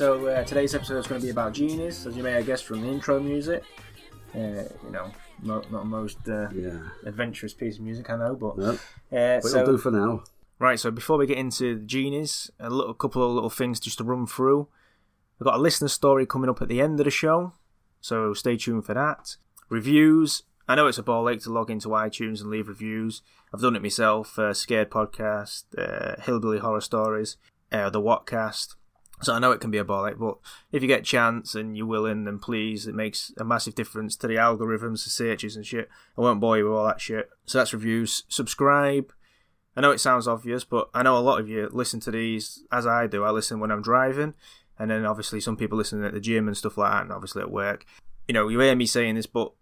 so uh, today's episode is going to be about genies, as you may have guessed from the intro music. Uh, you know, not, not the most uh, Yeah. adventurous piece of music I know, but No, uh, so it'll do for now. right. So before we get into the genies, a little couple of little things just to run through. We've got a listener story coming up at the end of the show, so stay tuned for that. Reviews. I know it's a ball ache to log into iTunes and leave reviews. I've done it myself. Uh, Scared podcast, uh, Hillbilly Horror Stories, uh, the Whatcast. So I know it can be a ball ache, but if you get a chance and you're willing, then please, it makes a massive difference to the algorithms, the searches and shit. I won't bore you with all that shit. So that's reviews. Subscribe. I know it sounds obvious, but I know a lot of you listen to these as I do. I listen when I'm driving, and then obviously some people listen at the gym and stuff like that, and obviously at work. You know, you hear me saying this, but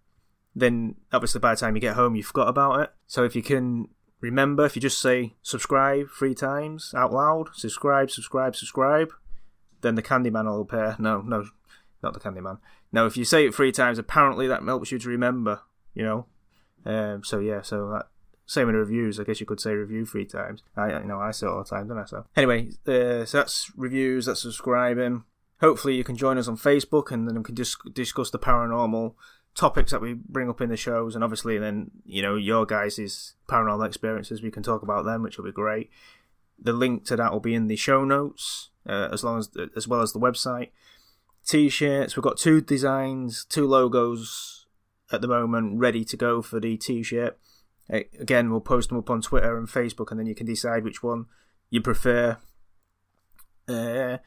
then obviously by the time you get home, you forgot about it. So if you can remember, if you just say subscribe three times out loud, subscribe, subscribe, subscribe, then the Candyman will appear. No, no, not the Candyman. No, if you say it three times, apparently that helps you to remember. You know. Um, so yeah, so that same the reviews. I guess you could say review three times. I, you know, I say it all the time, don't I? So anyway, uh, so that's reviews. That's subscribing. Hopefully, you can join us on Facebook, and then we can dis- discuss the paranormal topics that we bring up in the shows, and obviously, then you know your guys' paranormal experiences. We can talk about them, which will be great. The link to that will be in the show notes, uh, as long as as well as the website. T-shirts. We've got two designs, two logos at the moment ready to go for the T-shirt. Again, we'll post them up on Twitter and Facebook, and then you can decide which one you prefer. Uh,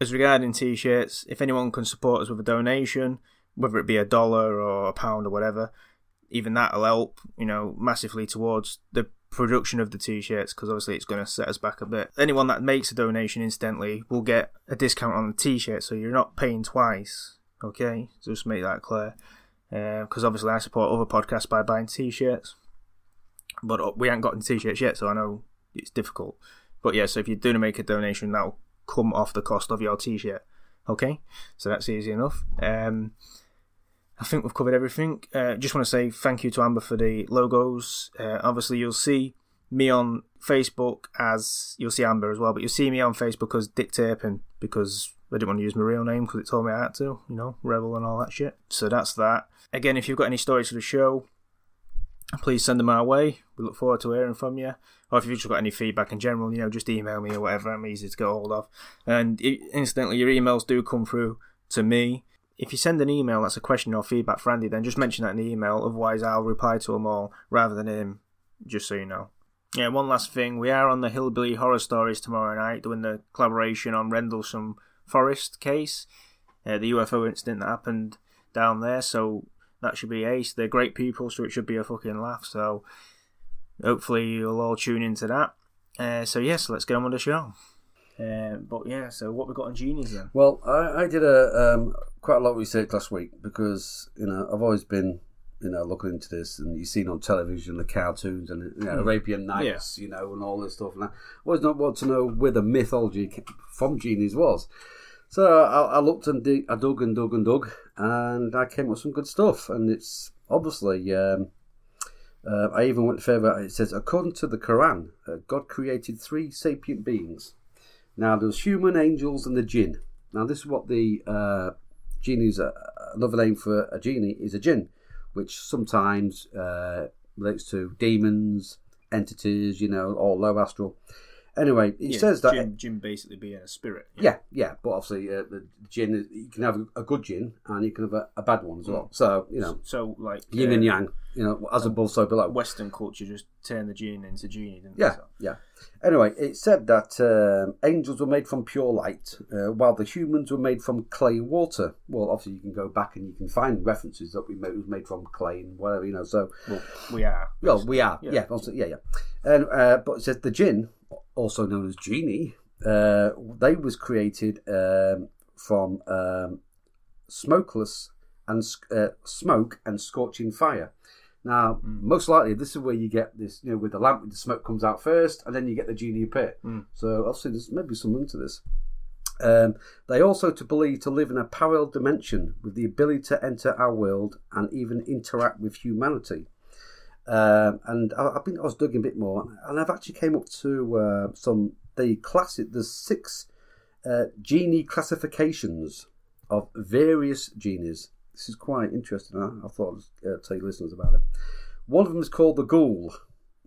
as regarding t-shirts, if anyone can support us with a donation, whether it be a dollar or a pound or whatever, even that'll help, you know, massively towards the production of the t-shirts because obviously it's going to set us back a bit. Anyone that makes a donation instantly will get a discount on the t-shirt, so you're not paying twice. Okay, just make that clear. Because obviously I support other podcasts by buying t-shirts, but uh, we haven't gotten t-shirts yet, so I know it's difficult. But yeah, so if you're doing make a donation, that'll come off the cost of your t-shirt. Okay, so that's easy enough. Um, I think we've covered everything. Uh, just want to say thank you to Amber for the logos. Uh, obviously, you'll see me on Facebook as you'll see Amber as well, but you'll see me on Facebook as Dick Turpin because I didn't want to use my real name because it told me I had to, you know, Rebel and all that shit. So that's that. Again, if you've got any stories for the show, please send them our way. We look forward to hearing from you. Or if you've just got any feedback in general, you know, just email me or whatever. I'm easy to get hold of. And i incidentally, your emails do come through to me. If you send an email that's a question or feedback for Andy, then just mention that in the email. Otherwise, I'll reply to them all rather than him, just so you know. Yeah, one last thing. We are on the Hillbilly Horror Stories tomorrow night doing the collaboration on Rendlesham Forest case, uh, the UFO incident that happened down there. So that should be ace. They're great people, so it should be a fucking laugh. So hopefully you'll all tune into that. Uh, so yes, let's get on with the show. Uh, but yeah, so what we got on genies then? Well, I, I did a um, quite a lot of research last week because you know I've always been you know looking into this, and you've seen on television the cartoons and you know, Arabian Nights, you know, and all this stuff. And I always not want to know where the mythology from genies was. So I, I looked and dig, I dug and dug and dug, and I came up with some good stuff. And it's obviously um, uh, I even went further. It says, according to the Quran, uh, God created three sapient beings. Now, there's human, angels, and the jinn. Now, this is what the uh, genie's uh, another name for a genie is a jinn, which sometimes uh, relates to demons, entities, you know, or low astral. Anyway, it Yeah, says that Jim, Jim basically being a spirit. yeah, yeah, but obviously uh, the jinn you can have a good jinn and you can have a, a bad one as well. So you know, So like yin uh, and yang. You know, as above, so below. Western culture just turned the jinn into genie, didn't Yeah, they? So- yeah. Anyway, it said that um, angels were made from pure light, uh, while the humans were made from clay water. Well, obviously, you can go back and you can find references that we made, was made from clay and whatever, you know. So, Well, we are. well, we are, Yeah. yeah, yeah, yeah. And uh, but it says the jinn, also known as genie, uh, they was created um, from um, smokeless and uh, smoke and scorching fire. Now, most likely, this is where you get this, you know, with the lamp, the smoke comes out first, and then you get the genie appear. So, obviously, there's maybe something to this. Um, they also to believe to live in a parallel dimension with the ability to enter our world and even interact with humanity. Um, and I, I've been I was digging a bit more, and I've actually came up to uh, some the class it. There's six uh, genie classifications of various genies. This is quite interesting. I, I thought I'd uh, tell you listeners about it. One of them is called the ghoul.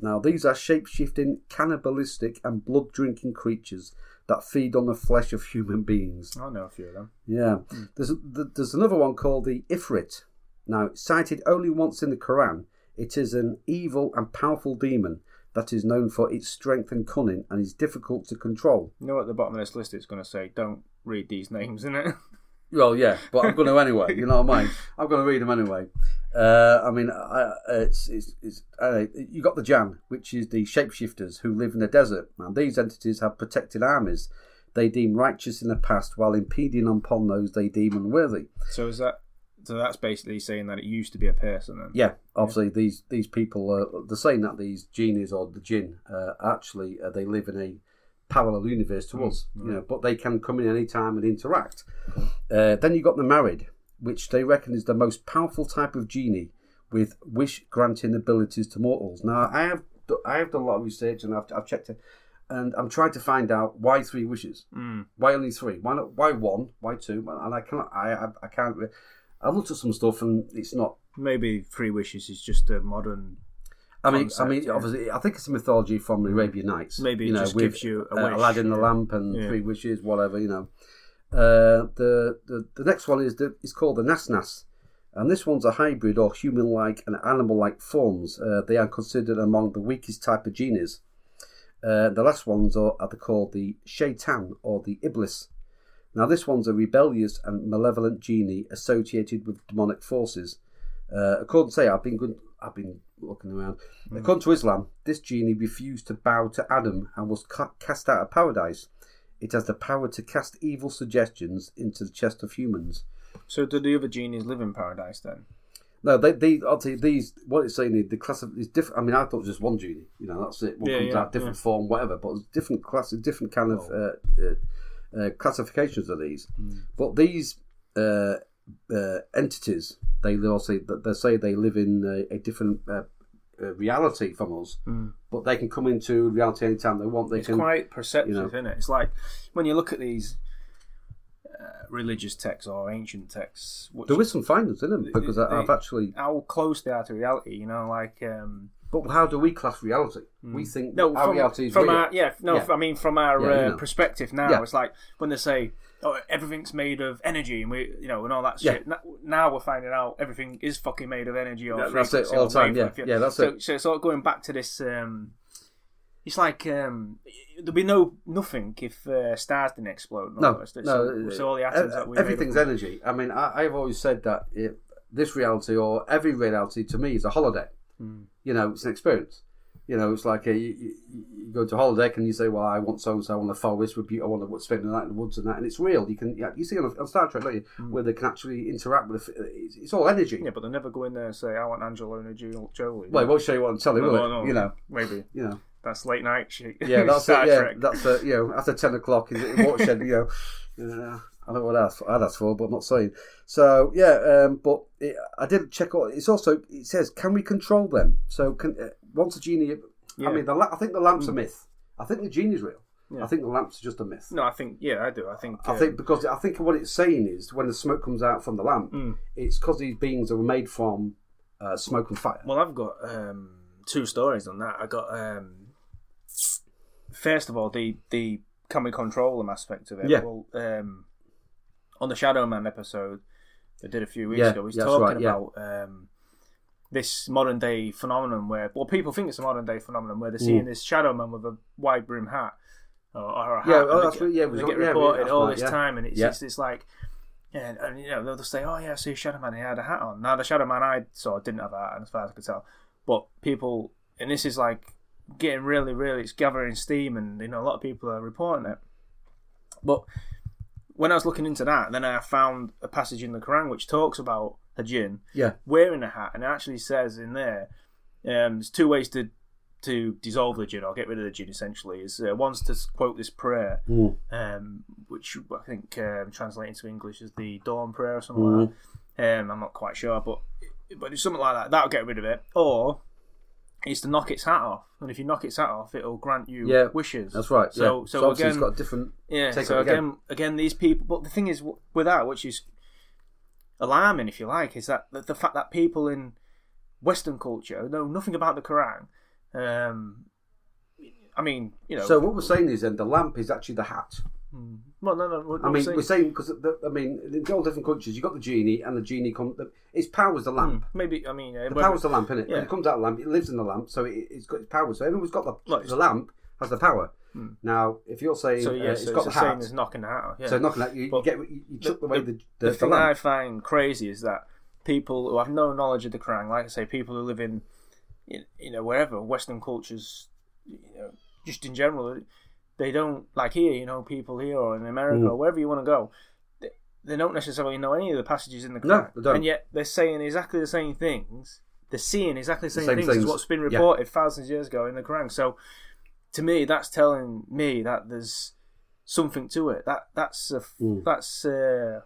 Now, these are shape shifting, cannibalistic, and blood drinking creatures that feed on the flesh of human beings. I know a few of them. Yeah. Mm. There's, there's another one called the Ifrit. Now, cited only once in the Quran, it is an evil and powerful demon that is known for its strength and cunning and is difficult to control. You know, at the bottom of this list, it's going to say, don't read these names, isn't it? Well, yeah, but I'm going to anyway. You know what I mean? I'm going to read them anyway. Uh, I mean, I, it's it's, it's uh, you got the Jann, which is the shapeshifters who live in the desert. And these entities have protected armies they deem righteous in the past, while impeding upon those they deem unworthy. So is that so? That's basically saying that it used to be a person. Then? Yeah, obviously yeah. these these people are they're saying that these genies or the jinn uh, actually uh, they live in a parallel universe to mm, us, you know, but they can come in any time and interact. Uh, then you got the Marid, which they reckon is the most powerful type of genie with wish granting abilities to mortals. Now, I have I have done a lot of research and I've, I've checked it, and I'm trying to find out why three wishes, mm. why only three, why not why one, why two, and I can't I I, I can't. I've looked at some stuff and it's not. Maybe three wishes is just a modern I mean, concept, I mean, yeah. obviously, I think it's a mythology from the Arabian Nights. Maybe you know, just with, gives you a uh, yeah. the lamp and yeah. three wishes, whatever. You know, uh, the, the the next one is the, is called the Nasnas, and this one's a hybrid or human-like and animal-like forms. Uh, they are considered among the weakest type of genies. Uh, the last ones are, are called the Shaitan or the Iblis. Now, this one's a rebellious and malevolent genie associated with demonic forces. Uh, according to say, I've been good, I've been looking around. Mm. According to Islam, this genie refused to bow to Adam and was ca- cast out of paradise. It has the power to cast evil suggestions into the chest of humans. So, do the other genies live in paradise then? No, they, they, I'll tell you, these, what it's saying, is the class of, is different. I mean, I thought it was just one genie, you know, that's it. One yeah, comes yeah, out, different yeah. form, whatever, but it's different classes, different kind of oh. uh, uh, uh, classifications of these. Mm. But these uh, uh, entities, they also, they say they live in a, a different uh, uh, reality from us, mm. but they can come into reality anytime they want. They it's can, quite perceptive, you know. isn't it? It's like when you look at these uh, religious texts or ancient texts. There is some findings in them because they, I've actually how close they are to reality. You know, like. Um, but how do we class reality? Mm. We think no, our from, reality is from real. our yeah no. Yeah. I mean, from our yeah, uh, perspective now, yeah. it's like when they say oh, everything's made of energy and we, you know, and all that shit. Yeah. Now we're finding out everything is fucking made of energy or yeah, that's it all the time. Yeah, yeah, that's so, it. So, so going back to this, um, it's like um, there'd be no nothing if uh, stars didn't explode. No, so, no. So all the atoms uh, everything's energy. I mean, I, have always said that it, this reality or every reality to me is a holiday. Mm. You know, it's an experience. You know, it's like a, you, you, you, go to holiday and you say, "Well, I want so and so. on the forest with I want to spend the night in the woods and that." And it's real. You can you see on, on Star Trek, don't you, mm. where they can actually interact with. It's, it's, all energy. Yeah, but they never go in there and say, "I want Angelina Jolie." Well, we'll show you what I'm telling, no, will no, no, You know, maybe. You know. That's late night shit. Yeah, that's it. Yeah, Trek. that's a, you know after ten o'clock in Watershed. you know, I don't know what else I'd ask for, but I'm not saying. So yeah, um, but it, I did check. Out, it's also it says, can we control them? So can uh, once a genie yeah. I mean, the I think the lamp's a mm. myth. I think the genie's real. Yeah. I think the lamp's just a myth. No, I think yeah, I do. I think I think um, because I think what it's saying is when the smoke comes out from the lamp, mm. it's because these beings are made from uh, smoke and fire. Well, I've got um, two stories on that. I got um, first of all the the can we control them aspect of it. Yeah. Well, um, on the Shadow Man episode they did a few weeks yeah, ago, he's talking right, about um, this modern day phenomenon where well people think it's a modern day phenomenon where they're seeing mm. this shadow man with a wide brim hat or, or a hat. Yeah, oh, that's what, yeah, they get reported yeah, all right, this time, and it's, it's, it's like. And, and you know they'll just say, "Oh yeah, I see a Shadow Man. He had a hat on." Now the Shadow Man I saw didn't have a hat, as far as I could tell. But people, and this is like getting really, really, it's gathering steam, and you know a lot of people are reporting it. But when I was looking into that, then I found a passage in the Quran which talks about a jinn yeah. wearing a hat, and it actually says in there, um, there's two ways to to dissolve the jinn or get rid of the jinn. Essentially, is uh, one's to quote this prayer, mm. um, which I think um, translating to English is the dawn prayer or something mm. like that. Um, I'm not quite sure, but but it's something like that. That'll get rid of it. Or is to knock its hat off, and if you knock its hat off, it'll grant you Yeah, wishes. That's right. So, yeah. so, obviously again, it's got a different. yeah. So again. again, again, these people. But the thing is, with that, which is alarming, if you like, is that the, the fact that people in Western culture know nothing about the Quran. Um, I mean, you know. So what we're saying is then the lamp is actually the hat. Well, no, no. I mean, I'm we're saying- saying because I mean, in all different cultures, you have got the genie, and the genie come. The, its power's the lamp. maybe. I mean, uh, The power's the lamp, isn't it? Yeah. It comes out of the lamp. It lives in the lamp, so it, it's got its power. So everyone's got the Look, the lamp has the power. Now, if you're saying so uh, yeah, it's so got it's the hat, as knocking out. Yeah. so knocking out, you, you get you, you took away the the, the the, thing I lamp. find crazy is that people who have no knowledge of the Quran, like I say, people who live in you know, wherever Western cultures, you know, just in general, they don't like here. You know, people here or in America Mm. or wherever you want to go, they, they don't necessarily know any of the passages in the No, Quran, don't. and yet they're saying exactly the same things. They're seeing exactly the same, same things, as what's been Yeah. reported thousands of years ago in the Quran. So, to me, that's telling me that there's something to it. That that's a, Mm. that's uh,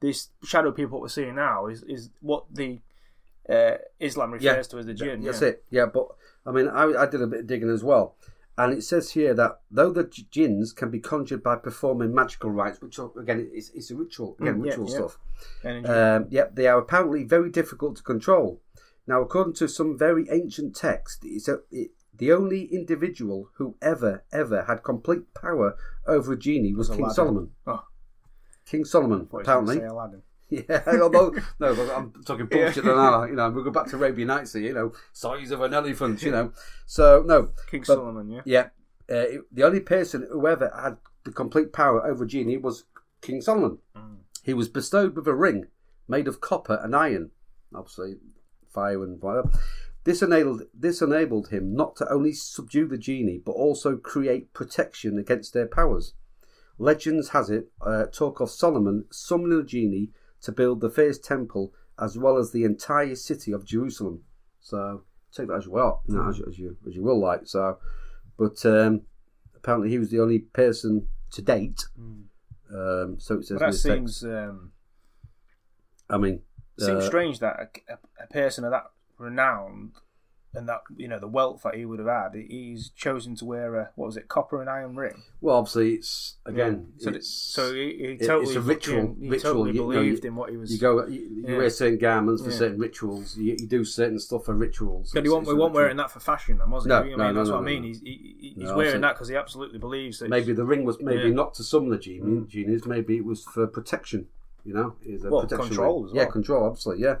this shadow people we're seeing now is is what the uh, Islam refers Yeah. to as the jinn. That's yeah. it. Yeah, but I mean, I, I did a bit of digging as well, and it says here that though the jinns can be conjured by performing magical rites, which are, again it's, it's a ritual, again Mm, ritual yeah. stuff. Energy. Um, yep, they are apparently very difficult to control. Now, according to some very ancient text, it's a, it, the only individual who ever, ever had complete power over a genie was King Aladdin. Solomon. oh, King Solomon, I thought you apparently. Yeah, although no, but I'm talking bullshit now. You know, we'll go back to Arabian Nights. here, You know, size of an elephant. You know, so no, King But- Solomon, yeah. yeah, uh, the only person who ever had the complete power over a genie was King Solomon. He was bestowed with a ring made of copper and iron, obviously fire and whatever. This enabled this enabled him not to only subdue the genie but also create protection against their powers. Legends has it uh, talk of Solomon summoning a genie to build the first temple as well as the entire city of Jerusalem. So take that as you will, you know, as, you, as you as you will like. So, but um, apparently he was the only person to date. Um, so it says But that seems um, I mean, seems uh, strange that a, a, a person of that renowned and that you know the wealth that he would have had, he's chosen to wear a what was it, copper and iron ring. Well, obviously, it's again. So, it's, so he, he it's totally a ritual. fucking- He ritual. totally you, believed you, in what he was. You go. You, you Yeah. wear certain garments for Yeah. certain rituals. You, you do certain stuff for rituals. But he It's- won't, it's he a won't wearing that for fashion, then, was he? No, I mean, no, no, that's no, what I mean. no. He's, he, he's No, wearing that because he absolutely believes that. Maybe the ring was maybe Yeah. not to summon the genie, genies. Maybe it was for protection. You know, is a Well, protection control as Yeah, control. Absolutely. Yeah.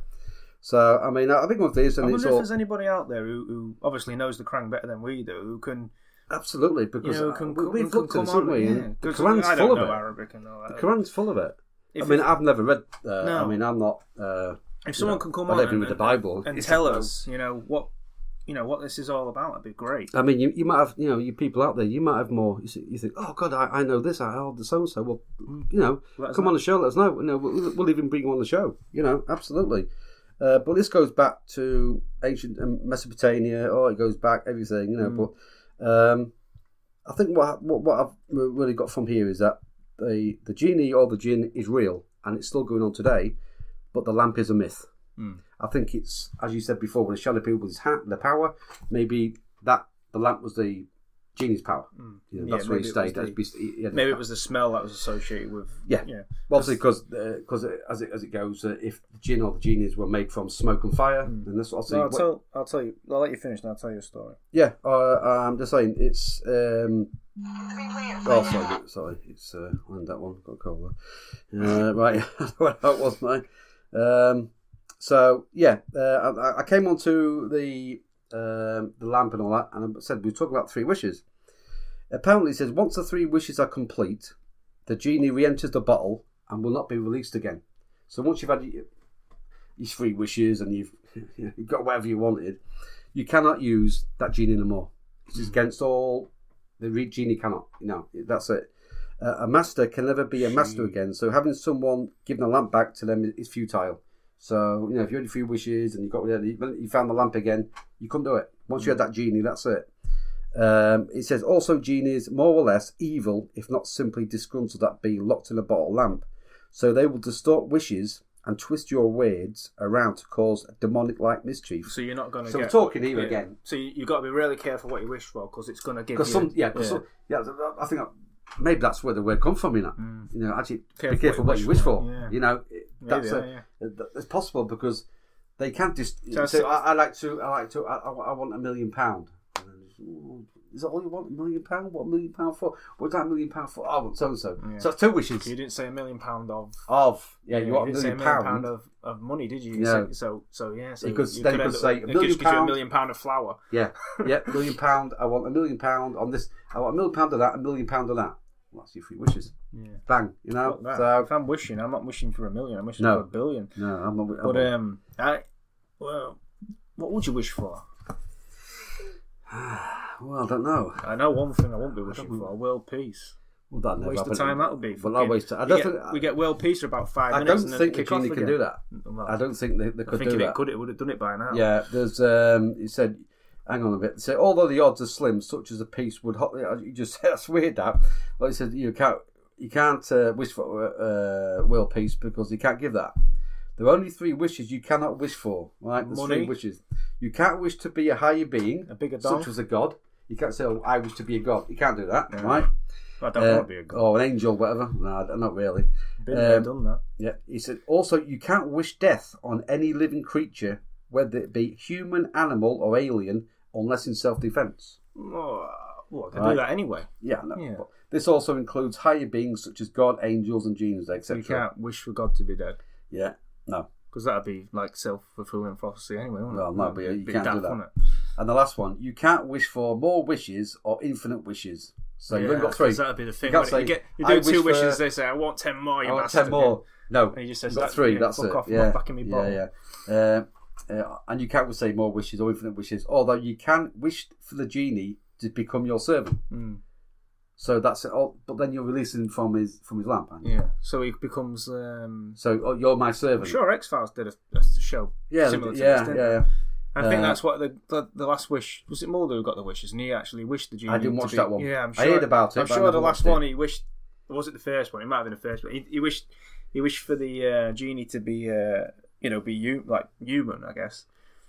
So I mean, I think with this, I and wonder it's if all there's anybody out there who, who obviously knows the Quran better than we do, who can, absolutely you because know, uh, can, we, we've looked at this, haven't on. we? Yeah, the Quran's I full of it. Arabic and all that. The Quran's full of it. If I mean, it- I've never read. Uh, No. I mean, I'm not. Uh, if someone know, can come I on and, read the Bible. and tell us, you know, what you know what this is all about, that'd be great. I mean, you, you might have, you know, you people out there, you might have more. You, see- you think, oh God, I, I know this. I hold the so and so. Well, you know, come know. on the show. Let us know. You know, we'll, we'll even bring you on the show. You know, absolutely. Uh, but this goes back to ancient um, Mesopotamia. or it goes back everything. You know, Mm. but um, I think what, what what I've really got from here is that the the genie or the jinn is real and it's still going on today, but the lamp is a myth. Mm. I think it's as you said before, when the shadow people with his hat, the power, maybe that the lamp was the genie's power. You know. Yeah, that's where he stayed. That's he Maybe the it was the smell that was associated with. Yeah. yeah. well, obviously, because because as it as it goes, uh, if the jinn or the genies were made from smoke and fire, then that's what I see. Hmm. No, I'll what- tell. I'll tell you. I'll let you finish, and I'll tell you a story. yeah, uh, I'm just saying it's. Um, oh, sorry, sorry, it's uh, on that one. Got there. Uh, right, what that was mine. Um, so yeah, uh, I, I came onto the um, the lamp and all that, and I said we were talking about three wishes. Apparently, it says once the three wishes are complete, the genie re-enters the bottle and will not be released again. So once you've had your, your three wishes and you've you've got whatever you wanted, you cannot use that genie anymore. It's Hmm. against all the genie cannot. You know that's it. Uh, a master can never be a master again. So having someone giving a lamp back to them is futile. So you know if you had a few wishes and you got you you found the lamp again, you couldn't do it. Once you had that genie, that's it. Um, it says also genies more or less evil, if not simply disgruntled at being locked in a bottle lamp. So they will distort wishes and twist your words around to cause demonic-like mischief. So you're not going to. So get, we're talking here yeah. again. So you, you've got to be really careful what you wish for because it's going to give you. Some, yeah, 'cause yeah. some, yeah, I think maybe that's where the word comes from. You know, mm. you know, actually Careful be careful what you wish for. yeah. You know, it- that's a, yeah, uh, it's possible because they can't just So- so- I, I like to, I like to, I, I want a million pound. And then it's, "Ooh, Is that all you want? A million pound? What a million pound for? What's that million pound for? Oh, so and so. So that's two wishes. You didn't say a million pound of. Of yeah, you want a didn't say million a million pound. pound of, of money, did you? No. So, so so yeah. So Because you you end could up- say a it million you a pound. million pound of flour. Yeah, yeah, million pound. I want a million pound on this. I want a million pound of that. A million pound of that. Well, that's your three wishes. Yeah. Bang. You know. Fuck that. So if I'm wishing, I'm not wishing for a million. I'm wishing No. for a billion. no, I'm not. I'm But not- um, I well, what would you wish for? well, I don't know. I know one thing I won't be wishing for: world peace. Well, that never Waste of time that would be. Well, that waste. I we don't get, think. we get world peace for about five I minutes. don't and think the kick can again. do that. Well, I don't think they, they I could think do if that. it could, it would have done it by now. Yeah, there's. Um, he said, hang on a bit. So although the odds are slim, such as a peace would. hot- You just said that's weird. That like he said, you can't you can't uh, wish for uh, world peace because you can't give that. There are only three wishes you cannot wish for. Right, there's Money. three wishes. You can't wish to be a higher being, A bigger dong. such as a god. You can't say, "Oh, I wish to be a god." You can't do that, right? I don't Uh, want to be a god. or an angel, whatever. No, not really. Been there, um, done that. Yeah, he said also you can't wish death on any living creature, whether it be human, animal, or alien, unless in self-defense. Oh, well, I can Right. do that anyway. Yeah, no. Yeah. But this also includes higher beings such as God, angels, and genies, etc. you can't wish for God to be dead Yeah, no. because that'd be like self fulfilling prophecy anyway. Wouldn't Well, it? no, That'd but be you a bit can't do that. And the last one, you can't wish for more wishes or infinite wishes. So it? you've only Yeah, got three. That'd be the thing. You can't say, you, get, you "I do two wish wishes. for- They say, "I want ten more." You I want bastard," ten more. No, And he just says, got "That- three. yeah, that's fuck it. off, yeah, not backing me yeah, yeah. Uh, uh, and you can't say more wishes or infinite wishes. Although you can wish for the genie to become your servant. Mm. So that's it. Oh, but then you're releasing him from his from his lamp. Yeah. So he becomes. Um, So oh, you're my servant. I'm sure X Files did a, a show. Yeah, similar to yeah, this, yeah, yeah. I think Uh, that's what the, the the last wish was. It Mulder who got the wishes, and he actually wished the genie. I didn't watch be- that one. Yeah, I'm I sure. heard about it, I'm sure the last it. one he wished. Was it the first one? It might have been the first one. He, he wished. He wished for the uh, genie to be, uh, you know, be you like human. I guess.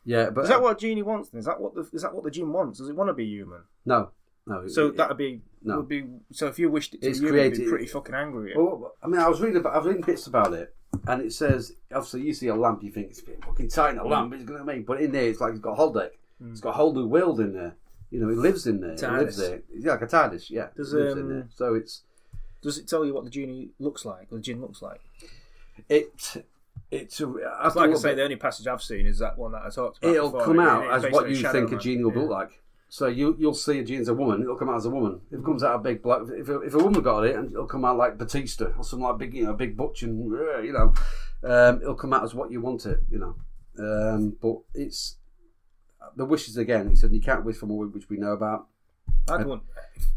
Yeah, but Is that what genie wants? Then? Is that what the is that what the genie wants? Does it want to be human? no, no. So it- that'd be no. would be. So if you wished it to It's be human, you'd be pretty fucking angry. Well, I mean, I was reading about, I was reading bits about it, and it says obviously you see a lamp, you think it's a bit fucking tiny a lamp, it's going to make, but in there it's like it's got a whole deck, it's got a whole new world in there. You know, it lives in there. It lives TARDIS. there. Yeah, like a TARDIS. Yeah, Does, it lives in um, there. So it's Does it tell you what the genie looks like? Or the jinn looks like? it it's a, I Like I say, the only passage I've seen is that one that I talked about. it'll before. come It- out it's as what you Shadow think a Man. genie will look like. So you you'll see a as a woman. It'll come out as a woman. If it comes out a big black, if a, if a woman got it, and it'll come out like Batista or some like big, you know, big butch and you know, um, it'll come out as what you want it, you know. Um, but it's the wishes again. He said you can't wish for more, which we know about. I'd want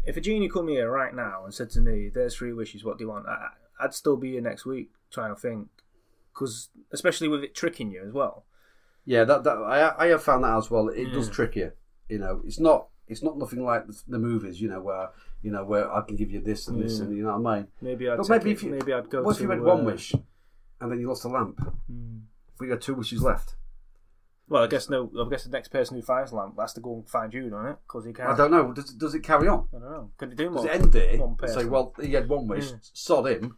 if a genie come here right now and said to me, "There's three wishes. What do you want?" I, I'd still be here next week trying to think, because especially with it tricking you as well. Yeah, that, that I I have found that as well. It does trick you. You know, it's not it's not nothing like the, the movies. You know, where you know where I can give you this and this Yeah. and you know what I mean. Maybe I'd But maybe it- if you maybe I'd go. What if you had uh, one wish and then you lost a lamp? hmm. If you had two wishes left, Well, I guess no. I guess the next person who finds the lamp has to go and find you, don't it? Because he can't. I don't know. Does, does it carry on? I don't know. Can it do Does more? it end? One person. Say, well, he had one wish, Yeah. sod him,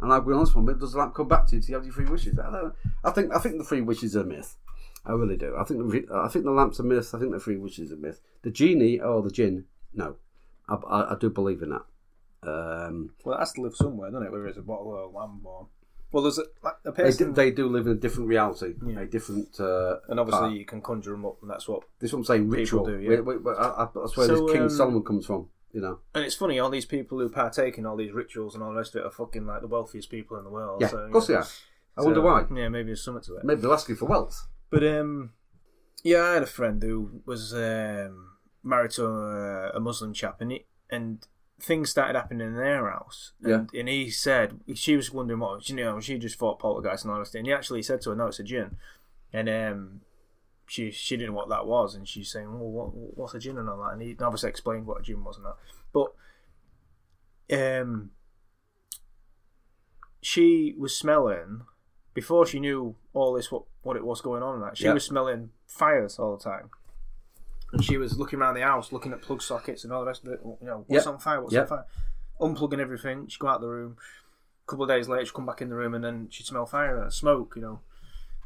and I'll be honest with But does the lamp come back to you to have your three wishes? I don't. know. I think I think the three wishes are a myth. I really do. I think the I think the lamp's a myth. I think the three wishes are a myth. The genie or the jinn, no, I, I, I do believe in that. Um, Well, it has to live somewhere, doesn't it? Whether it's a bottle or a lamb or. Well, there's a, a they, do, they do live in a different reality, Yeah. a different. Uh, and obviously part. you can conjure them up, and that's what. this is what I'm saying. Ritual. do, yeah. Where- where- I, I, that's where So, this King um, Solomon comes from. You know. And it's funny, all these people who partake in all these rituals and all the rest of it are fucking like the wealthiest people in the world. Yeah, so, of course they yeah. are. I So, wonder why. Yeah, maybe there's something to it. Maybe they're asking for wealth. But um, yeah, I had a friend who was um, married to a, a Muslim chap, and he, and things started happening in their house. And, and he said she was wondering what you know. She just thought poltergeist and all this, and he actually said to her, "No, it's a jinn." And um, she she didn't know what that was, and she's saying, "Well, what, what's a jinn and all that?" And he obviously explained what a jinn was and that. But um, she was smelling before she knew all this, what what it was going on, and that she Yeah. was smelling fires all the time. And she was looking around the house, looking at plug sockets and all the rest of it. You know, what's Yeah. on fire? What's Yeah. on fire? Unplugging everything. She'd go out the room. A couple of days later, she'd come back in the room, and then she'd smell fire and smoke. You know.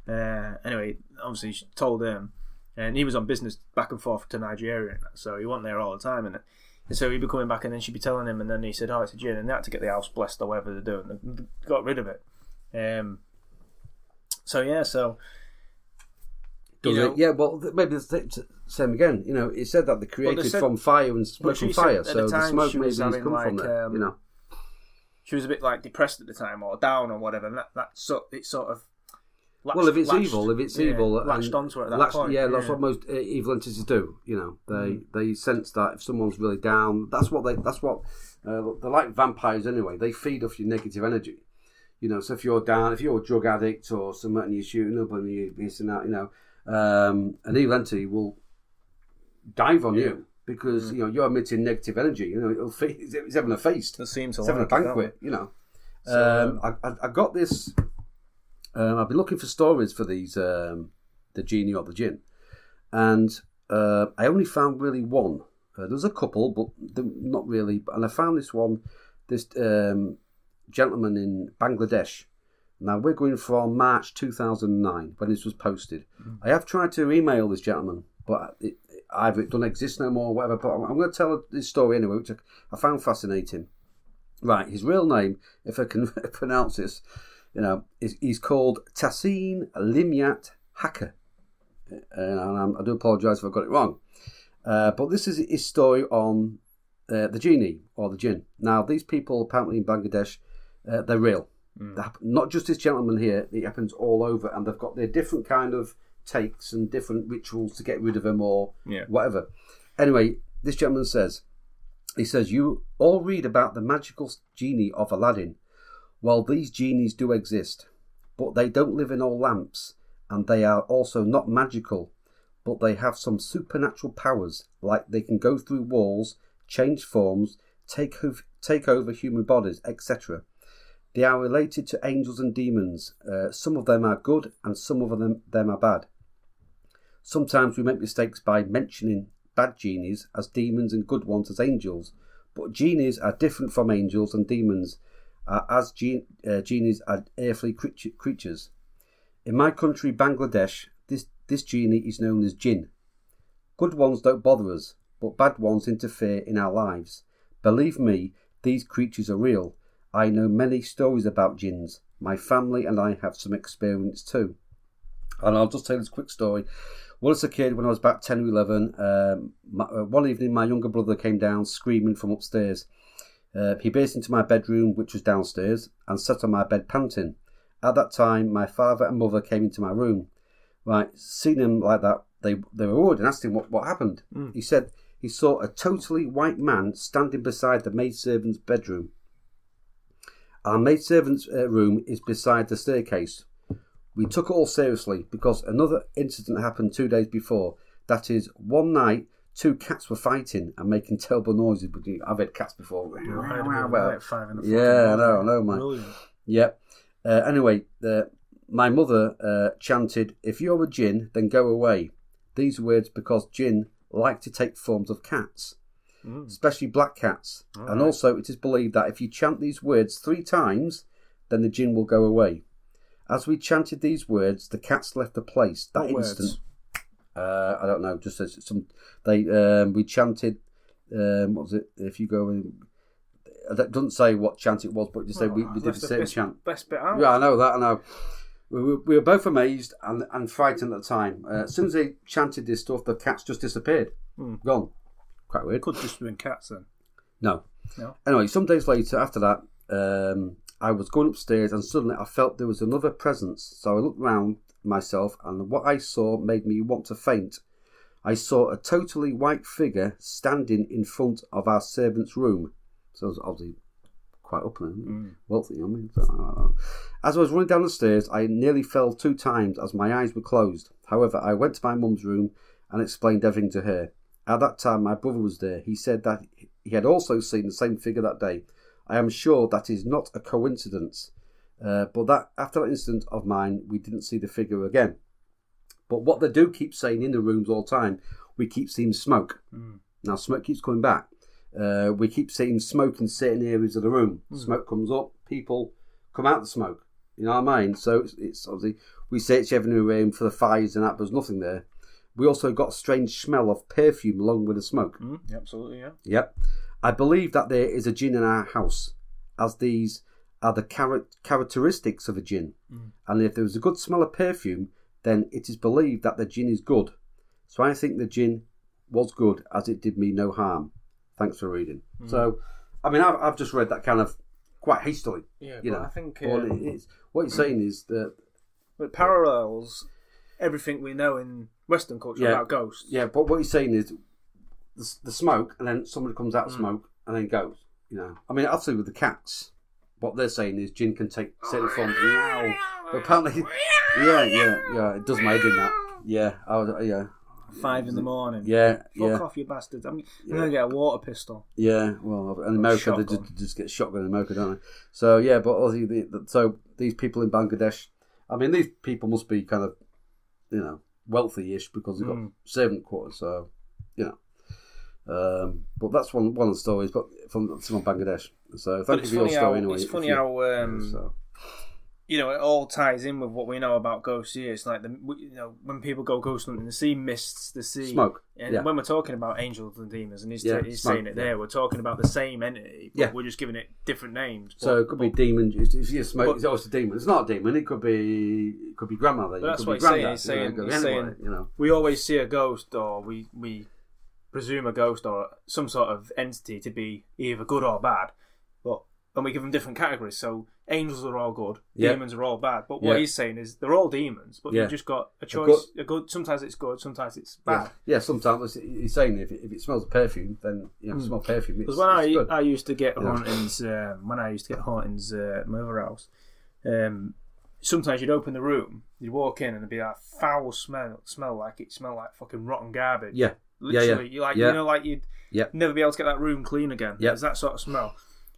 Uh, anyway, obviously, she told him, and he was on business back and forth to Nigeria, so he wasn't there all the time, and, and so he'd be coming back, and then she'd be telling him, and then he said, "Oh, it's a jinn," and they had to get the house blessed or whatever they're doing. They got rid of it. Um, so yeah, so you Does know, it? Yeah, well, th- maybe the same again. You know, it said that they created said- from fire and Well, smoke she from fire, so the the, smoke maybe has come from there. um, you know, she was a bit like depressed at the time or down or whatever, and that that sort it sort of. Latched, well, if it's latched- evil, if it's yeah, evil, latched onto it at that latched- point. yeah, that's what most uh, evil entities do. You know, they Mm. they sense that if someone's really down, that's what they that's what uh, they're like vampires anyway. They feed off your negative energy. You know, so if you're down, if you're a drug addict or something, and you're shooting up and you this and that, you know, um, an evil entity will dive on you because Mm. you know you're emitting negative energy. You know, it'll feed, it's having a feast. It seems It's having a like don't banquet, you know. So, um, I, I, I got this. Um, I've been looking for stories for these, um, the genie or the jinn, and uh, I only found really one. Uh, there was a couple, but not really. And I found this one, this um, gentleman in Bangladesh. Now we're going from March 2009 when this was posted. I have tried to email this gentleman, but it, either it doesn't exist no more, or whatever. But I'm, I'm going to tell this story anyway, which I, I found fascinating. Right, his real name, if I can pronounce this, you know, is he's called Tassin Limyat Hacker. And I'm, I do apologise if I got it wrong. Uh, but this is his story on uh, the genie or the jinn. Now, these people apparently in Bangladesh, uh, they're real. They hap- Not just this gentleman here, it happens all over, and they've got their different kind of takes and different rituals to get rid of them or Yeah. whatever. Anyway, this gentleman says, he says, You all read about the magical genie of Aladdin. Well, these genies do exist, but they don't live in all lamps, and they are also not magical, but they have some supernatural powers, like they can go through walls, change forms, take, take over human bodies, etc. They are related to angels and demons. Uh, some of them are good, and some of them, them are bad. Sometimes we make mistakes by mentioning bad genies as demons and good ones as angels, but genies are different from angels and demons, uh, as uh, genies are earthly creature- creatures. In my country, Bangladesh, this, this genie is known as jinn. Good ones don't bother us, but bad ones interfere in our lives. Believe me, these creatures are real. I know many stories about jinns. My family and I have some experience too. And I'll just tell this quick story. Once a kid, when I was about 10 or 11, um, my, uh, one evening my younger brother came down screaming from upstairs. Uh, he burst into my bedroom, which was downstairs, and sat on my bed panting. At that time, my father and mother came into my room. Right, seeing him like that, they they were worried and asked him what, what happened. He said he saw a totally white man standing beside the maidservant's bedroom. Our maidservant's uh, room is beside the staircase. We took it all seriously because another incident happened two days before. That is, one night, two cats were fighting and making terrible noises. I've had cats before. Five in the Yeah, I know, I know, man. Brilliant. Yep. Uh, anyway, uh, my mother uh, chanted, If you're a jinn, then go away. These words because jinn like to take forms of cats, Mm. especially black cats. and also, it is believed that if you chant these words three times, then the jinn will go away. As we chanted these words, the cats left the place that What instant. Uh, I don't know. Just as some they um, we chanted. Um, what was it? If you go in, it doesn't say what chant it was, but just say we, we did the same best, chant. Best bit out. Yeah, I know that. I know. We were, we were both amazed and, and frightened at the time. Uh, as soon as they chanted this stuff, the cats just disappeared. Hmm. Gone. Quite weird. Could just have been cats then. No. No. Anyway, some days later, after that, um, I was going upstairs and suddenly I felt there was another presence. So I looked round myself and what I saw made me want to faint. I saw a totally white figure standing in front of our servant's room. So I was obviously quite up and wealthy, I mean. As I was running down the stairs, I nearly fell two times as my eyes were closed. However, I went to my mum's room and explained everything to her. At that time, my brother was there. He said that he had also seen the same figure that day. I am sure that is not a coincidence. Uh, but that after that incident of mine, we didn't see the figure again. But what they do keep saying in the rooms all the time, we keep seeing smoke. Mm. Now smoke keeps coming back. Uh, we keep seeing smoke in certain areas of the room. Smoke comes up, people come out the smoke. You know what I mean? So it's, it's obviously we search every room for the fires and that, but there's nothing there. We also got a strange smell of perfume along with the smoke. Mm, absolutely, yeah. Yep. I believe that there is a jinn in our house, as these are the char- characteristics of a jinn. And if there was a good smell of perfume, then it is believed that the jinn is good. So I think the jinn was good, as it did me no harm. Thanks for reading. So, I mean, I've, I've just read that kind of quite hastily. Yeah, You but know, I think um, it is, what you're saying is that, it parallels everything we know in Western culture Yeah. about ghosts. yeah, but what you're saying is the, the smoke, and then somebody comes out of mm. smoke and then goes. You know, I mean, obviously with the cats, what they're saying is jinn can take certain forms. Meow. But apparently, yeah, yeah, yeah, it does my head in that. Yeah, I was, yeah, Five in the morning. yeah, Fuck yeah, off, you bastards. I'm, going to get a water pistol. yeah. Well, in America they just, just get shotgun in America, don't they? So yeah, but obviously, the, the, so these people in Bangladesh, I mean, these people must be kind of, you know, wealthy-ish because they've got Mm. servant quarters. So, you know. Um, but that's one one of the stories, but from from Bangladesh. So thank you for your funny, how, story anyway. it's funny you- how um, so. You know it all ties in with what we know about ghosts here. It's like the you know when people go ghost hunting, they see mists, they see Smoke, And yeah. when we're talking about angels and demons, and he's, Yeah, he's smoke, saying it yeah. there, we're talking about the same entity, but Yeah. we're just giving it different names. So But- it could be demon. It's, you smoke, But- it's always a demon. It's not a demon. It could be. It could be grandmother. But that's could what be he's saying, he's you know, saying- he's saying- you know. we always see a ghost, or we we presume a ghost or some sort of entity to be either good or bad, and we give them different categories. So angels are all good, Yeah. demons are all bad. But what Yeah. he's saying is they're all demons, but Yeah. you've just got a choice. A good, sometimes it's good, sometimes it's bad. Yeah. Sometimes he's saying if it, if it smells of perfume, then you know, if it smells perfume. Because when I good. I used to get hauntings, um, when I used to get hauntings uh, at my other house, um, sometimes you'd open the room, you'd walk in, and it'd be that foul smell, smell like it smelled like fucking rotten garbage. yeah, yeah, literally, yeah. you like you know, like you'd Yeah. never be able to get that room clean again. Yeah. It's that sort of smell.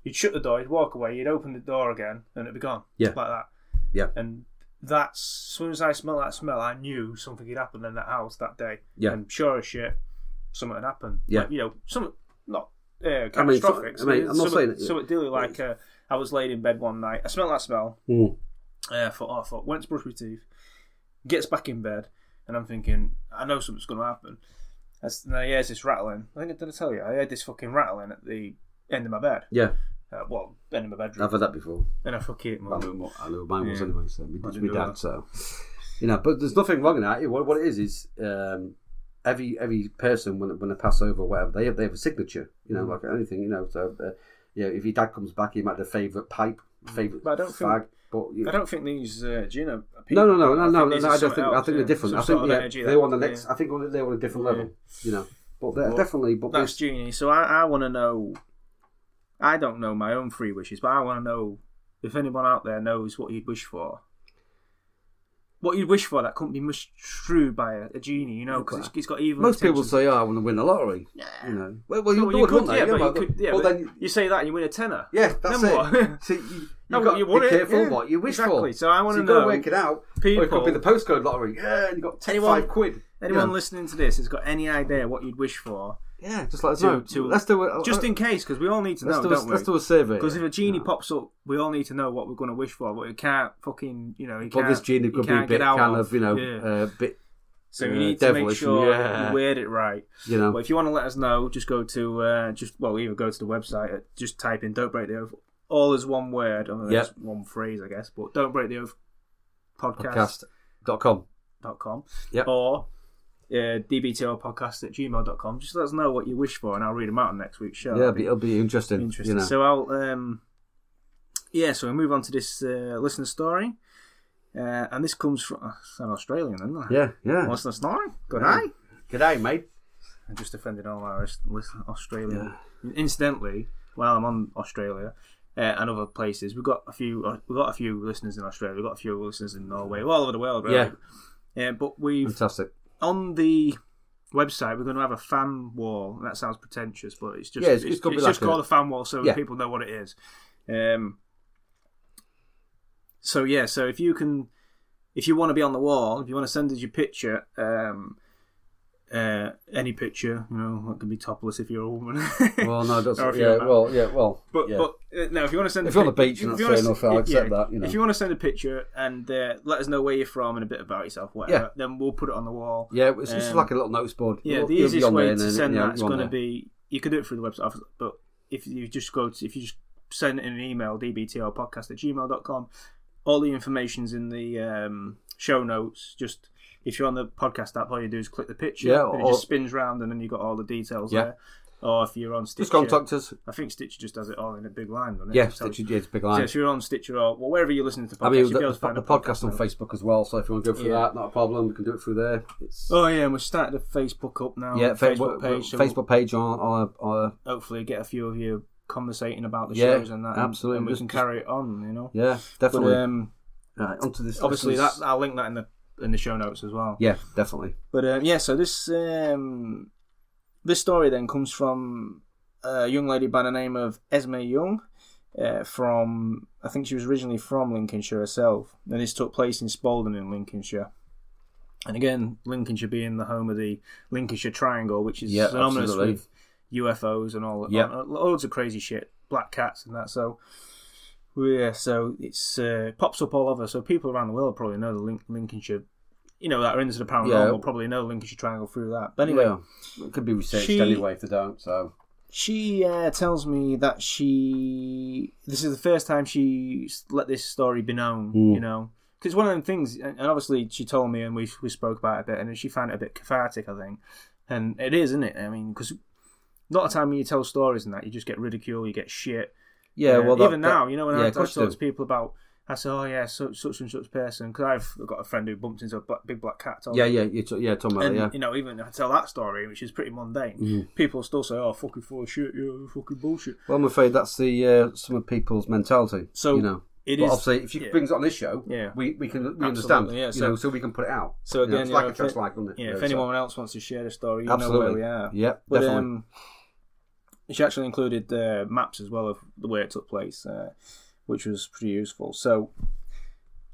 You'd shut the door, you'd walk away, you'd open the door again, and it'd be gone. Yeah. like that. Yeah. and that's as soon as I smelled that smell, I knew something had happened in that house that day. Yeah. and sure as shit, something had happened. Yeah. Like, you know, some not uh, I mean, catastrophic. so- I mean, I'm not saying it- something dealing like uh, I was laid in bed one night. I smelled that smell. Mm. Uh, I thought, oh, I thought, went to brush my teeth, gets back in bed, and I'm thinking, I know something's going to happen. As- And I hears this rattling. I think I did I tell you? I heard this fucking rattling at the end of my bed. yeah. Uh, well, end in my bedroom. I've had that before. And I fucking I know what I know mine was Yeah. anyway. So we I did my dad. that. So you know, but there's nothing wrong in that. What, what it is is um, every every person when when they pass over or whatever they have they have a signature. You know, Mm. like anything. You know, so uh, yeah, if your dad comes back, he might have a favourite pipe, favourite But I don't think- fag. but you I don't think these uh, Gina. Are no, people. no, no, no, I no, think no, no. I don't something think. I think yeah. they're different. Some I think sort yeah, energy they're that- on the yeah. next. I think they're on a different Yeah. level. You know, but they're Well, definitely. But That's there's- genie. So I, I want to know. I don't know my own three wishes, but I want to know if anyone out there knows what you'd wish for. What you'd wish for that couldn't be mushed through by a, a genie, you know, because it's, it's got evil. most people intentions. say, "Oh, I want to win the lottery." You know, well, well, you, Well, you could, wouldn't yeah, but you could, yeah, well, but then you- you say that and you win a tenner. Yeah, that's Then it. what? See, you, you've No, got but you to want be careful yeah. what you wish Exactly. for. So I wanna you've got to know work it out. people- or it could be the postcode lottery. Yeah, and you got take Anyone- five quid. Anyone yeah. listening to this has got any idea what you'd wish for? Yeah, just let us To- know. to- let's do it. Just in case, because we all need to let's know, do a, don't we? let's do a survey. Because if a genie Yeah. pops up, we all need to know what we're going to wish for, but it can't fucking, you know, he But this genie could be a bit kind of, you know, Yeah. uh, bit, so uh, you need to make sure yeah. you word it right. you know. But if you want to let us know, just go to uh, just well, either go to the website, uh, just type in "Don't Break the Oath." All is one word, or Yep. one phrase, I guess. But "Don't Break the Oath" podcast dot com dot com Yep. or uh, dbtr podcast at gmail.com. Just let us know what you wish for, and I'll read them out on next week's show. Yeah, it'll be, it'll be interesting. Interesting. You know. So I'll um yeah, so we move on to this uh, listener story. Uh, and this comes from uh, an Australian, isn't it? yeah, yeah. Listener story. Good Yeah. good day, mate. I just offended all our Australian. Incidentally, while I'm on Australia uh, and other places, we've got a few. Uh, we've got a few listeners in Australia. We've got a few listeners in Norway, all over the world. Really. Yeah. but we've Fantastic. On the website we're going to have a fan wall. That sounds pretentious, but it's just Yeah, it's- it's, it's it's just a- called a fan wall so Yeah. people know what it is. Um, so yeah, so if you can, if you want to be on the wall, if you want to send us your picture, um, uh, any picture, you know, that can be topless if you're a woman. Well, no, that's yeah. a. Well, yeah. Well, But yeah. but uh, no, if you want to send If a you're on the beach that's fair enough, I'll accept yeah. that, you know. If you want to send a picture and uh, let us know where you're from and a bit about yourself, whatever, Yeah. then we'll put it on the wall. yeah, it's just um, like a little notice board. Yeah, You'll- the easiest way to send you that's going to be you could do it through the website, but if you just go to if you just send it in an email, dbtlpodcast at gmail.com, all the information's in the um, show notes. Just if you're on the podcast app, all you do is click the picture, Yeah, and it or- just spins round, and then you've got all the details Yeah. there. Or if you're on Stitcher, Just contact us. I think Stitcher just does it all in a big line, doesn't it? Yeah, Stitcher, yeah, it's a big So line. if you're on Stitcher or well, wherever you're listening to podcasts, I mean, the, be able to the, the a podcast on. Facebook as well. So if you want to go through Yeah. that, not a problem. We can do it through there. It's Oh yeah, and we started a Facebook up now. yeah, Facebook page. so Facebook page on on, on hopefully get a few of you conversating about the Yeah, shows and that. absolutely. And we Just- can carry it on, you know. yeah, But definitely. um, right, onto this. obviously, that I'll link that in the in the show notes as well. yeah, definitely. But um, yeah, so this um, this story then comes from a young lady by the name of Esme Young. Uh, from I think she was originally from Lincolnshire herself, and this took place in Spalding in Lincolnshire. And again, Lincolnshire being the home of the Lincolnshire Triangle, which is Yeah, synonymous absolutely. with UFOs and all, Yeah. all- loads of crazy shit, black cats and that. So, yeah, so it's uh, pops up all over. So people around the world probably know the Link- Lincolnshire, you know, that are into the paranormal Yeah. will probably know the Lincolnshire Triangle through that. But anyway, yeah, it could be researched she- anyway if they don't. So she uh, tells me that she this is the first time she let this story be known. Hmm. You know, because one of them things, and and obviously she told me, and we we spoke about it a bit, and she found it a bit cathartic. I think, and it is, isn't it? I mean, because a lot of time when you tell stories and that, you just get ridicule, you get shit. Yeah, well, that- even that- now, you know, when yeah, I, talk to do. people about. I say, oh yeah, such, such and such person, because I've got a friend who bumped into a black, big black cat. Yeah, yeah, you t- yeah, talking about And yeah. you know, even if I tell that story, which is pretty mundane, Mhm. people still say, "Oh, fucking full of shit, yeah, fucking bullshit." Well, I'm afraid that's the uh, some of people's mentality. So you know, it but is. obviously, if you yeah. bring it on this show, Yeah. we, we can we understand, yeah, you so- know, so we can put it out. So You know, again, it's you like know, a if trust like, isn't it? Yeah, You if anyone else wants to share the story, you know absolutely, where we are. yeah, But definitely. um, she actually included uh, maps as well of the way it took place, uh, which was pretty useful. So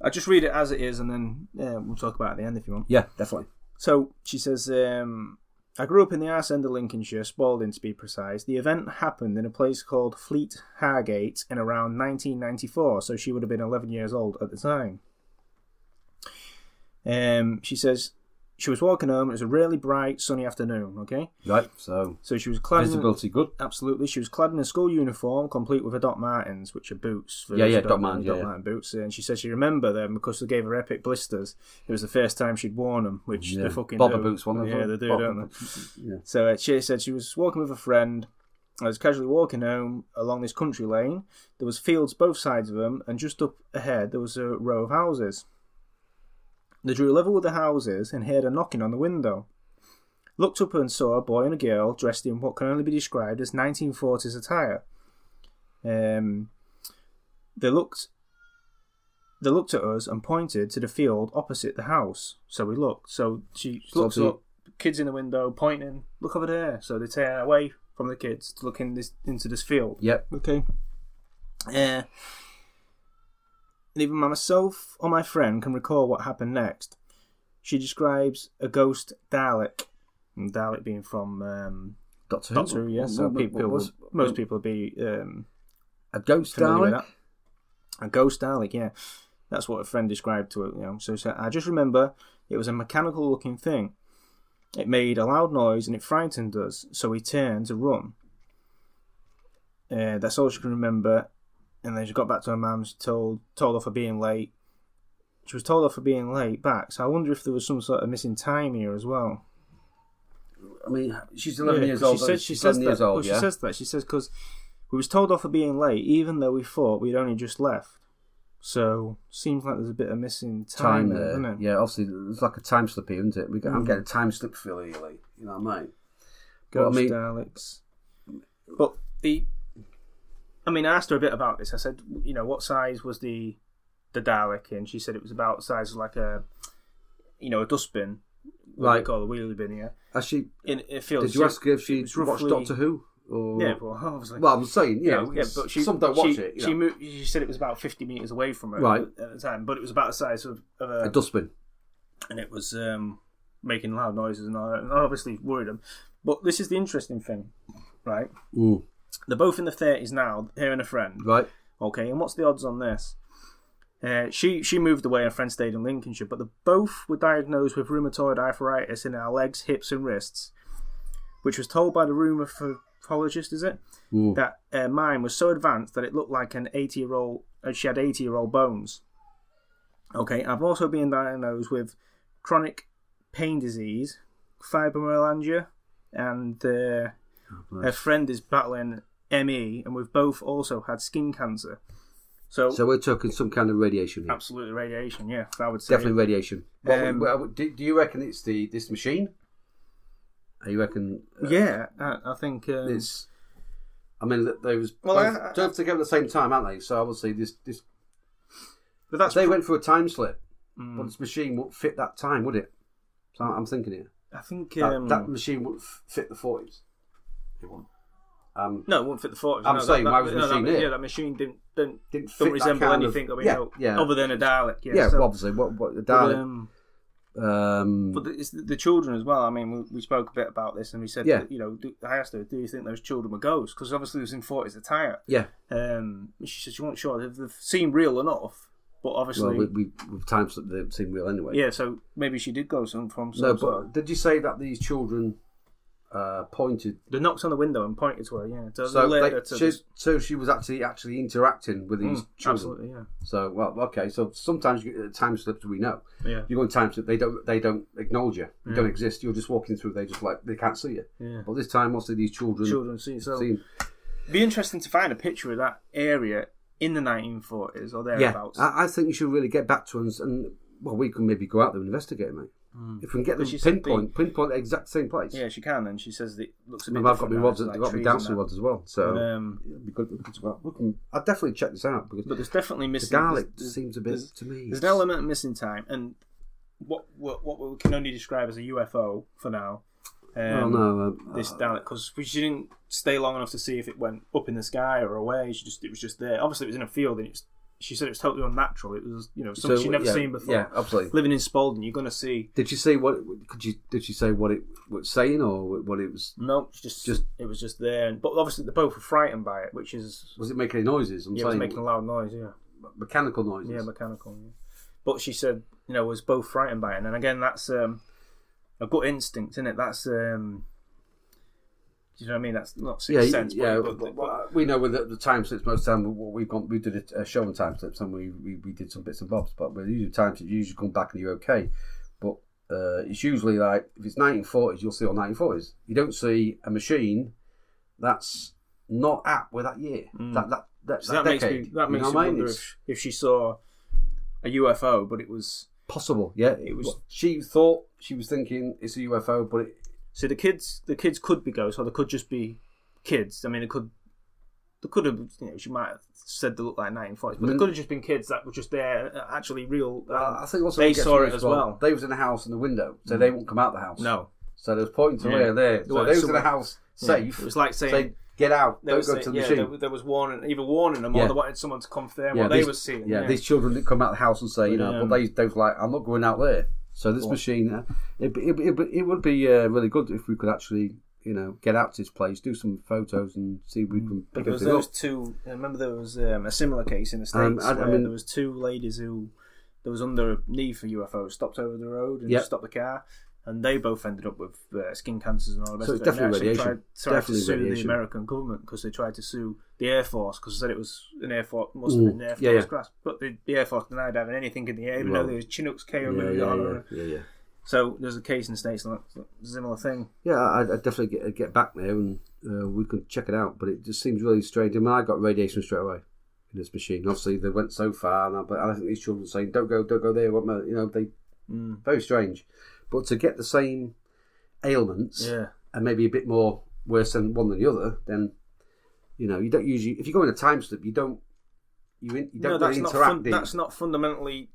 I just read it as it is, and then uh, we'll talk about it at the end if you want. yeah, definitely. So she says, um, I grew up in the arse end of Lincolnshire, Spalding to be precise. The event happened in a place called Fleet Hargate in around 1994, so she would have been 11 years old at the time. Um, she says she was walking home. It was a really bright, sunny afternoon. Okay, Right, so so she was clad in, visibility good. absolutely. She was clad in a school uniform, complete with her Doc Martens, which are boots. For Yeah, yeah, Doc Martens, Doc yeah, boots. And she said she remembered them because they gave her epic blisters. It was the first time she'd worn them, which Yeah. they fucking bovver do. boots, one of Yeah, they do, bovver don't they? Yeah. So uh, she said she was walking with a friend. I was casually walking home along this country lane. There was fields both sides of them, and just up ahead there was a row of houses. They drew level with the houses and heard a knocking on the window. Looked up and saw a boy and a girl dressed in what can only be described as 1940s attire. Um, they looked. They looked at us and pointed to the field opposite the house. So we looked. So she So looks the- up, kids in the window pointing. Look over there. So they turn away from the kids to look in this into this field. Yep. Okay. Uh, neither myself or my friend can recall what happened next. She describes a ghost Dalek, and Dalek being from um, Doctor Doctor Who. Yes, so What- people, what was- most people will be um, a ghost Dalek. A ghost Dalek, yeah. That's what a friend described to it. You know, so, so I just remember it was a mechanical-looking thing. It made a loud noise and it frightened us, so we turned to run. Uh, that's all she can remember. And then she got back to her mum. She told told off for being late. She was told off for being late back. So I wonder if there was some sort of missing time here as well. I mean, she's 11 Yeah, years old. She, said, she says that. old, well, yeah. She says that. She says because we was told off for being late, even though we thought we'd only just left. So seems like there's a bit of missing time, time there, there. doesn't it? Yeah, obviously, there's like a time slip here, isn't it? We get, I'm Mm. getting a time slip feel here, like, you know what I mean? But, Ghost I mean, Daleks. But the, I mean, I asked her a bit about this. I said, you know, what size was the the Dalek? And she said it was about size of like a, you know, a dustbin. like Right. call a wheelie bin here. actually, In, in a field. did you ask her if she it's watched Doctor Who? Or, Yeah, well, obviously. Well, I'm saying, yeah, know, yeah, but she, some don't watch she, it. She, moved, she said it was about 50 metres away from her Right. at the time, but it was about the size of, of a, a dustbin. and it was um, making loud noises and all that, and I obviously worried them. But this is the interesting thing, right? Mm. They're both in the 30s now, her and a friend. Right. Okay, and what's the odds on this? Uh, she she moved away a friend stayed in Lincolnshire, but they both were diagnosed with rheumatoid arthritis in our legs, hips, and wrists, which was told by the rheumatologist, is it? Mm. That uh, mine was so advanced that it looked like an 80 year old, uh, she had 80 year old bones. Okay, I've also been diagnosed with chronic pain disease, fibromyalgia, and uh, her friend is battling ME, and we've both also had skin cancer. So, So we're talking some kind of radiation here. absolutely radiation, yeah, I would say. Definitely radiation. What, Um, well, do, do you reckon it's the this machine? You reckon? uh, Yeah, I, I think. Um, It's. I mean, th- they was Well, both, I- I- both together at the same time, aren't they? So obviously, this this but that's. they went through a time slip, Mm. but this machine won't fit that time, would it? So I'm thinking here I think. that, Um, that machine won't fit the forties. It won't. Um, no, it wouldn't fit the forties. I'm no, saying, that, why was no, machine that? Yeah, that machine didn't didn't, didn't don't resemble anything. Of, I mean, yeah, no, yeah, other than a Dalek. Yeah, yeah. so- well, obviously, what what the but, Dalek. um, Um, But it's the, the children as well. I mean, we, we spoke a bit about this, and we said, Yeah. that, you know, do, I asked her, "Do you think those children were ghosts?" Because obviously it was in forties attire. yeah. Um, she said she wasn't sure. They've, they've seemed real enough, but obviously, Well, we, we with time slip they seem real anyway. yeah. So maybe she did go some from some No, sort. but did you say that these children uh, pointed? They knocked on the window and pointed to her. Yeah, so, So, they, to she, this- so she was actually actually interacting with these Mm, children. absolutely, yeah, So well, okay. So sometimes you get uh, time slips. We know yeah, you go in time slip. They don't they don't acknowledge you. You Yeah. don't exist. You're just walking through. They just like they can't see you. yeah. But this time, obviously, these children, Children see. So see. be interesting to find a picture of that area in the 1940s or Yeah, thereabouts. I, I think you should really get back to us and well, we can maybe go out there and investigate, mate. If we can get them But she said pinpoint, pinpoint the exact same place. yeah, she can, and she says that it looks a bit. I've got my different rods, it's I've like got my trees dancing rods as well. So But, um, it'd be good, good to go. We can, I'll definitely check this out because but there's definitely the missing. Dalek there's- there's- seems a bit there's- to me. There's an element of missing time, and what what, what we can only describe as a UFO for now. Um, oh no, uh, This Dalek, because she didn't stay long enough to see if it went up in the sky or away. She just it was just there. Obviously, it was in a field, and it's, she said it was totally unnatural. It was you know something so, she'd never yeah, seen before. Yeah, absolutely. Living in Spalding, you're going to see. Did she say what? Could you? Did she say what it was saying or what it was? No, it's just Just- it was just there, and, but obviously they both were frightened by it, which is Was it making any noises? I'm yeah, it was saying making a loud noise. Yeah. mechanical noises. Yeah, mechanical. Yeah. But she said, you know, was both frightened by it, and again, that's um, a gut instinct, isn't it? That's um, do you know what I mean? That's not sixth yeah, sense. yeah. but, but- but, we know with the, the time slips most of the time. What we've gone, we did a, a show on time slips, and we, we, we did some bits and bobs. But with usually time slips, you usually come back and you're okay. But uh, it's usually like if it's 1940s, you'll see all 1940s. You don't see a machine that's not at with that year, that that that, so that makes decade. me that makes me wonder if, if she saw a UFO, but it was possible. Yeah, It was- She thought she was thinking it's a UFO, but it, so the kids the kids could be ghosts, or they could just be kids. I mean, it could. They could have, you know, she might have said they looked like 1940s, but Mm. they could have just been kids that were just there, uh, actually real. um, I think also they saw it as well. They was in the house in the window, so they won't come out the house. no, So there was pointing to Yeah. where there. So Well, they was in the house Yeah. safe. It was like saying say, get out, don't was, go a- to the yeah, machine. there, there was warning, either warning them Yeah. or they wanted someone to confirm Yeah, what they were seeing. yeah, these children didn't come out of the house and say, you know, but they, they was like, I'm not going out there. So this machine, uh, it, it, it, it would be uh, really good if we could actually, you know, get out to this place, do some photos, and see if we can pick because everything there up. was two. I remember there was um, a similar case in the Um, states I- I where mean- there was two ladies who there was under need for UFOs, stopped over the road and Yep. stopped the car, and they both ended up with uh, skin cancers and all the rest So of it's it. And they definitely radiation. Tried, tried Definitely to sue radiation. the American government because they tried to sue the Air Force because they said it was an Air Force must have been an Air Force yeah, yeah. crash, but the, the Air Force denied having anything in the air, even Well, though there was Chinooks K yeah, yeah, on. yeah, yeah, yeah. So there's a case in the states, like similar thing. Yeah, I'd, I'd definitely get, get back there and uh, we could check it out. But it just seems really strange. I mean, I got radiation straight away in this machine. Obviously, they went so far, and I, but I think these children are saying, "Don't go, don't go there." What, you know, they Mm. very strange. But to get the same ailments Yeah. and maybe a bit more worse than one than the other, then you know, you don't usually if you go in a time slip, you don't you, in, you don't that's really not interact. fun, that's not fundamentally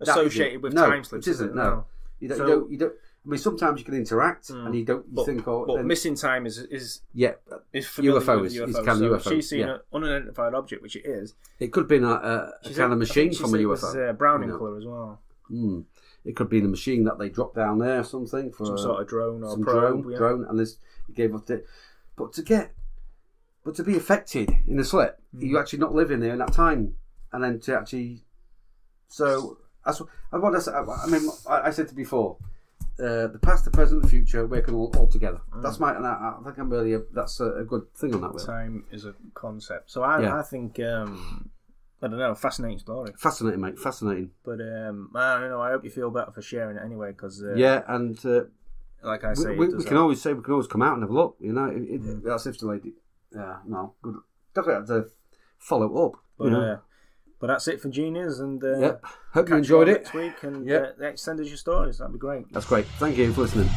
associated with no, time slips. it isn't. it? no. You don't, So- you don't. You don't. I mean, sometimes you can interact and you don't you But, think, oh, but then- missing time is is yeah, is UFO is- UFOs. is kind of so UFO, She's seen yeah. an unidentified object, which it is. it could have been a, a, a kind of machine from a it UFO. was uh, brown in you know. colour as well. Mm. It could be in a machine that they dropped down there or something for Some sort of drone or some probe. drone, yeah. drone, and this he gave up the. But to get, but to be affected in a slip, Mm. you actually not living there in that time, and then to actually, so that's what I what I, said- I mean. I, I said to before, uh, the past, the present, the future, working all, all together. Mm. That's my, and I, I think I'm really a, that's a, a good thing on that. Really. Time is a concept. So I, Yeah. I think um, I don't know, fascinating story. Fascinating, mate. Fascinating. But um, I don't know. I hope you feel better for sharing it anyway, because uh, yeah, and uh, like I we, say, we, it we can always say we can always come out and have a look. You know, it, it, that's if the lady. Yeah, no, good. Definitely have to follow up. But, you know. uh, but that's it for Genies, and uh, yep. Hope you enjoyed all it. next week, and Yep. uh, send us your stories. That'd be great. That's great. Thank you for listening.